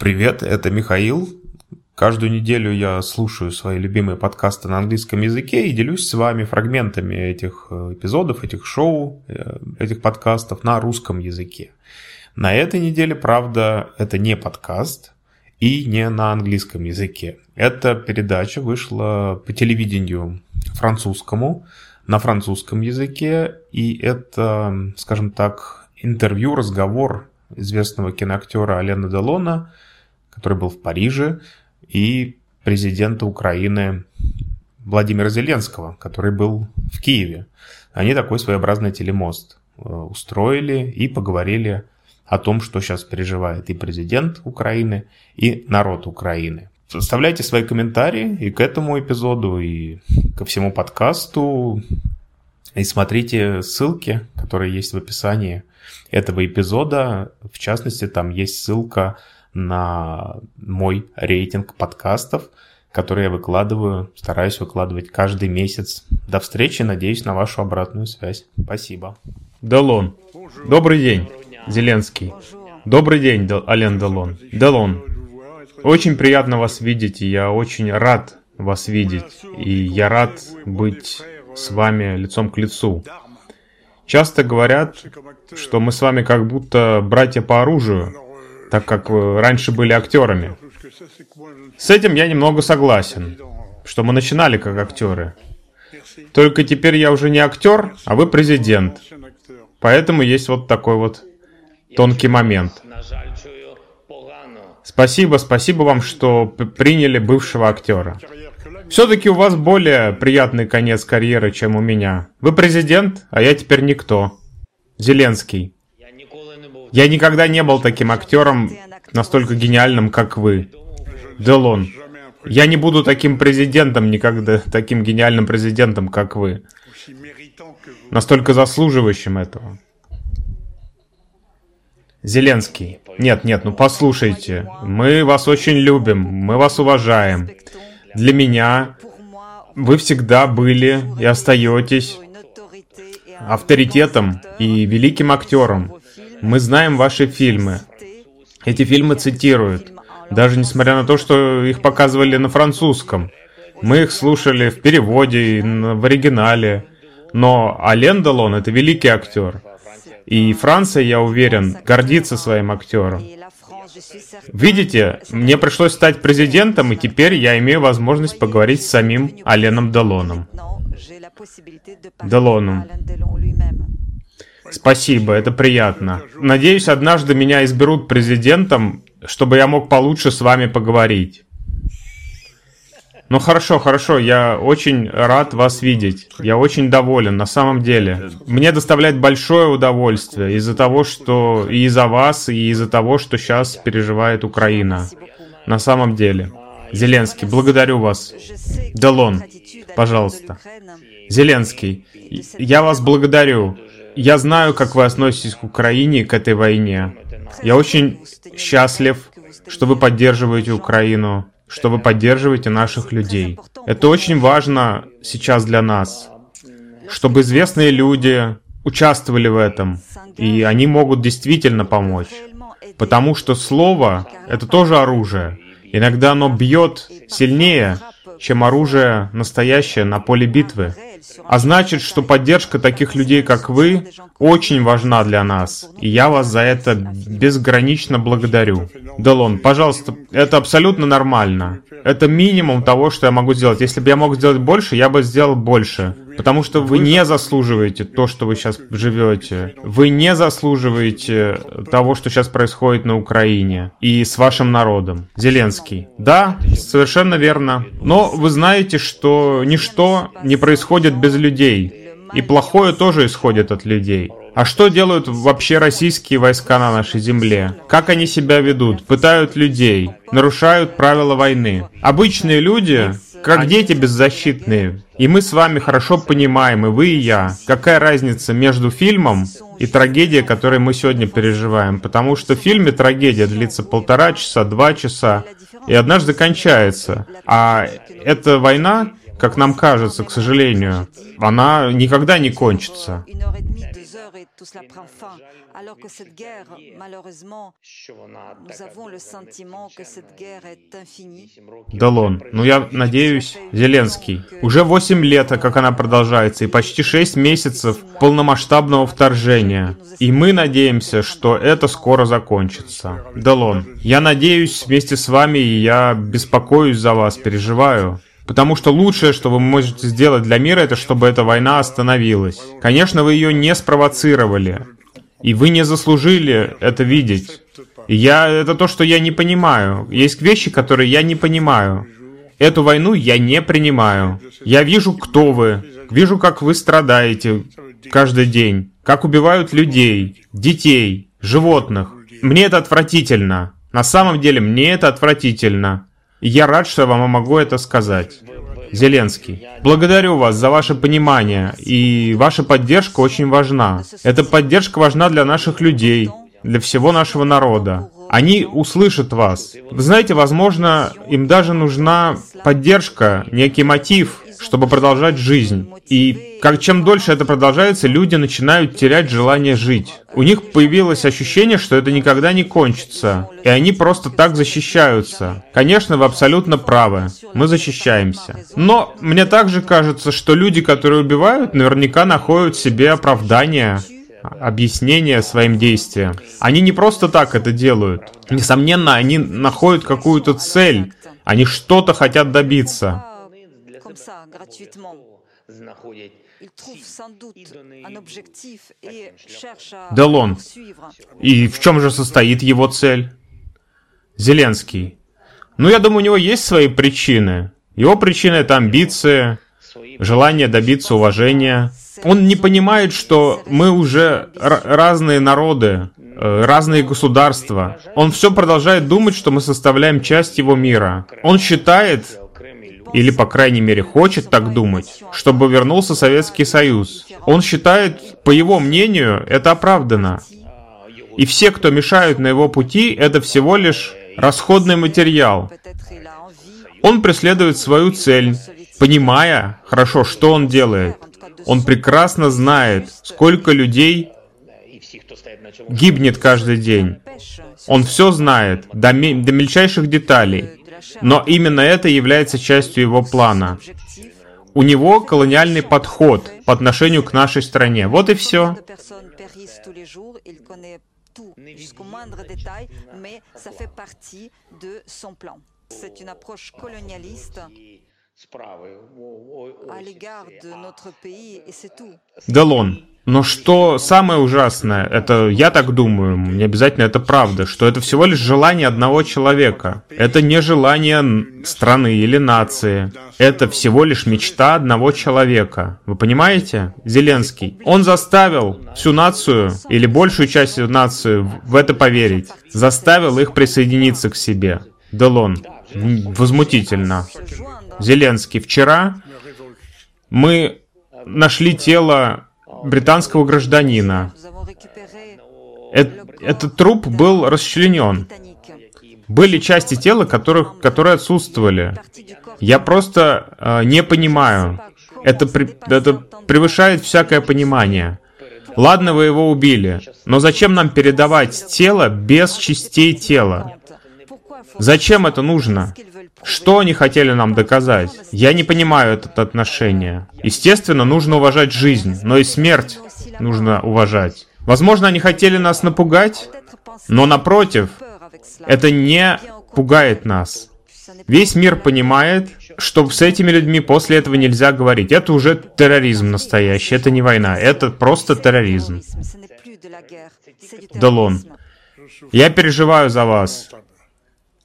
Привет, это Михаил. Каждую неделю я слушаю свои любимые подкасты на английском языке и делюсь с вами фрагментами этих э, эпизодов, этих шоу, э, этих подкастов на русском языке. На этой неделе, правда, это не подкаст и не на английском языке. Эта передача вышла по телевидению французскому, на французском языке, и это, скажем так, интервью, разговор известного киноактера Алена Делона, который был в Париже, и президента Украины Владимира Зеленского, который был в Киеве. Они такой своеобразный телемост э, устроили и поговорили о том, что сейчас переживает и президент Украины, и народ Украины. Оставляйте свои комментарии и к этому эпизоду, и ко всему подкасту. И смотрите ссылки, которые есть в описании этого эпизода. В частности, там есть ссылка на мой рейтинг подкастов, которые я выкладываю, стараюсь выкладывать каждый месяц. До встречи, надеюсь на вашу обратную связь. Спасибо. Делон. Добрый день, Зеленский. Добрый день, Ален Делон. Делон. Очень приятно вас видеть, и я очень рад вас видеть. И я рад быть с вами лицом к лицу. Часто говорят, что мы с вами как будто братья по оружию, так как вы раньше были актерами. С этим я немного согласен, что мы начинали как актеры. Только теперь я уже не актер, а вы президент. Поэтому есть вот такой вот тонкий момент. Спасибо, спасибо вам, что приняли бывшего актера. Все-таки у вас более приятный конец карьеры, чем у меня. Вы президент, а я теперь никто. Зеленский. Я никогда не был таким актером, настолько гениальным, как вы. Делон. Я не буду таким президентом никогда, таким гениальным президентом, как вы. Настолько заслуживающим этого. Зеленский. Нет, нет, ну послушайте. Мы вас очень любим, мы вас уважаем. Для меня вы всегда были и остаетесь авторитетом и великим актером. Мы знаем ваши фильмы. Эти фильмы цитируют, даже несмотря на то, что их показывали на французском. Мы их слушали в переводе, в оригинале. Но Ален Делон — это великий актер. И Франция, я уверен, гордится своим актером. Видите, мне пришлось стать президентом, и теперь я имею возможность поговорить с самим Аленом Делоном. Делоном. Спасибо, это приятно. Надеюсь, однажды меня изберут президентом, чтобы я мог получше с вами поговорить. Ну хорошо, хорошо, я очень рад вас видеть. Я очень доволен, на самом деле. Мне доставляет большое удовольствие из-за того, что и из-за вас, и из-за того, что сейчас переживает Украина. На самом деле. Зеленский, благодарю вас. Делон, пожалуйста. Зеленский, я вас благодарю. Я знаю, как вы относитесь к Украине, к этой войне. Я очень счастлив, что вы поддерживаете Украину, что вы поддерживаете наших людей. Это очень важно сейчас для нас, чтобы известные люди участвовали в этом, и они могут действительно помочь. Потому что слово — это тоже оружие. Иногда оно бьет сильнее, чем оружие настоящее на поле битвы. А значит, что поддержка таких людей, как вы, очень важна для нас. И я вас за это безгранично благодарю. Делон, пожалуйста, это абсолютно нормально. Это минимум того, что я могу сделать. Если бы я мог сделать больше, я бы сделал больше. Потому что вы не заслуживаете то, что вы сейчас живете. Вы не заслуживаете того, что сейчас происходит на Украине и с вашим народом. Зеленский. Да, совершенно верно. Но вы знаете, что ничто не происходит без людей. И плохое тоже исходит от людей. А что делают вообще российские войска на нашей земле? Как они себя ведут? Пытают людей, нарушают правила войны. Обычные люди как дети беззащитные. И мы с вами хорошо понимаем, и вы, и я, какая разница между фильмом и трагедией, которую мы сегодня переживаем. Потому что в фильме трагедия длится полтора часа, два часа, и однажды кончается. А эта война, как нам кажется, к сожалению, она никогда не кончится. Et tout cela prend fin. Alors que cette guerre, malheureusement, nous avons le sentiment que cette guerre est infinie. Далон, ну я надеюсь, Зеленский. Уже 8 лет, как она продолжается, и почти 6 месяцев полномасштабного вторжения. И мы надеемся, что это скоро закончится. Далон, я надеюсь вместе с вами, и я беспокоюсь за вас, переживаю. Потому что лучшее, что вы можете сделать для мира, это чтобы эта война остановилась. Конечно, вы ее не спровоцировали. И вы не заслужили это видеть. И я, это то, что я не понимаю. Есть вещи, которые я не понимаю. Эту войну я не принимаю. Я вижу, кто вы. Вижу, как вы страдаете каждый день. Как убивают людей, детей, животных. Мне это отвратительно. На самом деле, мне это отвратительно. Я рад, что я вам могу это сказать. Зеленский, благодарю вас за ваше понимание, и ваша поддержка очень важна. Эта поддержка важна для наших людей, для всего нашего народа. Они услышат вас. Вы знаете, возможно, им даже нужна поддержка, некий мотив, чтобы продолжать жизнь. И как чем дольше это продолжается, люди начинают терять желание жить. У них появилось ощущение, что это никогда не кончится. И они просто так защищаются. Конечно, вы абсолютно правы. Мы защищаемся. Но мне также кажется, что люди, которые убивают, наверняка находят себе оправдание объяснение своим действиям. Они не просто так это делают. Несомненно, они находят какую-то цель. Они что-то хотят добиться. Делон. И в чем же состоит его цель? Зеленский. Ну, я думаю, у него есть свои причины. Его причины — это амбиции, желание добиться уважения. Он не понимает, что мы уже разные народы, э, разные государства. Он все продолжает думать, что мы составляем часть его мира. Он считает, или, по крайней мере, хочет так думать, чтобы вернулся Советский Союз. Он считает, по его мнению, это оправдано. И все, кто мешают на его пути, это всего лишь расходный материал. Он преследует свою цель, понимая хорошо, что он делает. Он прекрасно знает, сколько людей гибнет каждый день. Он все знает, до, до мельчайших деталей. Но именно это является частью его плана. У него колониальный подход по отношению к нашей стране. Вот и все. C'est une approche colonialiste à l'égard de notre pays, et c'est tout. Галон, но что самое ужасное, это я так думаю, не обязательно это правда, что это всего лишь желание одного человека. Это не желание страны или нации. Это всего лишь мечта одного человека. Вы понимаете? Зеленский. Он заставил всю нацию или большую часть нации в это поверить. Заставил их присоединиться к себе. Делон. Возмутительно. Зеленский. Вчера мы нашли тело британского гражданина. Этот труп был расчленен. Были части тела, которых, которые отсутствовали. Я просто э, не понимаю. Это, это превышает всякое понимание. Ладно, вы его убили, но зачем нам передавать тело без частей тела? Зачем это нужно? Что они хотели нам доказать? Я не понимаю это отношение. Естественно, нужно уважать жизнь, но и смерть нужно уважать. Возможно, они хотели нас напугать, но напротив, это не пугает нас. Весь мир понимает, что с этими людьми после этого нельзя говорить. Это уже терроризм настоящий, это не война, это просто терроризм. Далон, я переживаю за вас.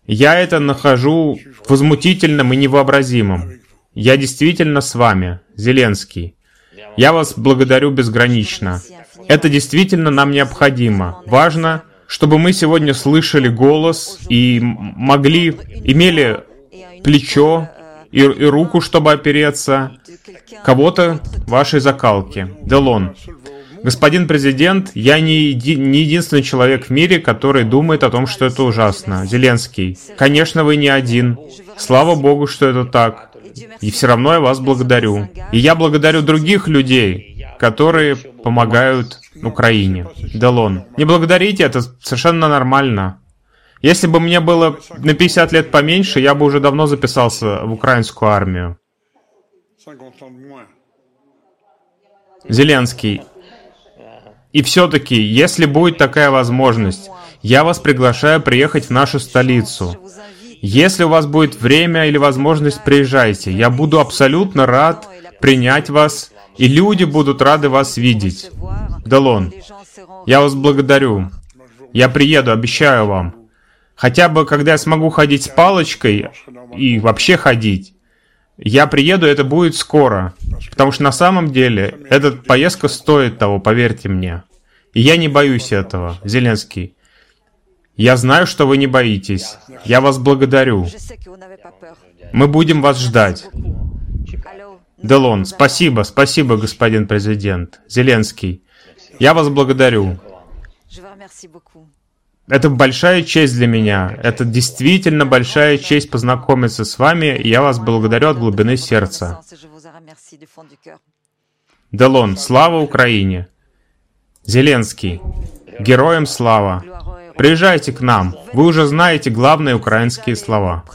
Я это нахожу возмутительным и невообразимым. Я действительно с вами, Зеленский. Я вас благодарю безгранично. Это действительно нам необходимо. Важно, чтобы мы сегодня слышали голос и могли, имели плечо и, и руку, чтобы опереться кого-то вашей закалки. Делон, Господин президент, я не, еди, не единственный человек в мире, который думает о том, что это ужасно. Зеленский. Конечно, вы не один. Слава богу, что это так. И все равно я вас благодарю. И я благодарю других людей, которые помогают Украине. Делон. Не благодарите, это совершенно нормально. Если бы мне было на 50 лет поменьше, я бы уже давно записался в украинскую армию. Зеленский. И все-таки, если будет такая возможность, я вас приглашаю приехать в нашу столицу. Если у вас будет время или возможность, приезжайте. Я буду абсолютно рад принять вас, и люди будут рады вас видеть. Делон, я вас благодарю. Я приеду, обещаю вам. Хотя бы, когда я смогу ходить с палочкой и вообще ходить, я приеду, это будет скоро. Потому что на самом деле эта поездка стоит того, поверьте мне. И я не боюсь этого, Зеленский. Я знаю, что вы не боитесь. Я вас благодарю. Мы будем вас ждать. Делон, спасибо, спасибо, господин президент. Зеленский, я вас благодарю. Это большая честь для меня. Это действительно большая честь познакомиться с вами, я вас благодарю от глубины сердца. Делон, слава Украине! Зеленский, героям слава! Приезжайте к нам, вы уже знаете главные украинские слова.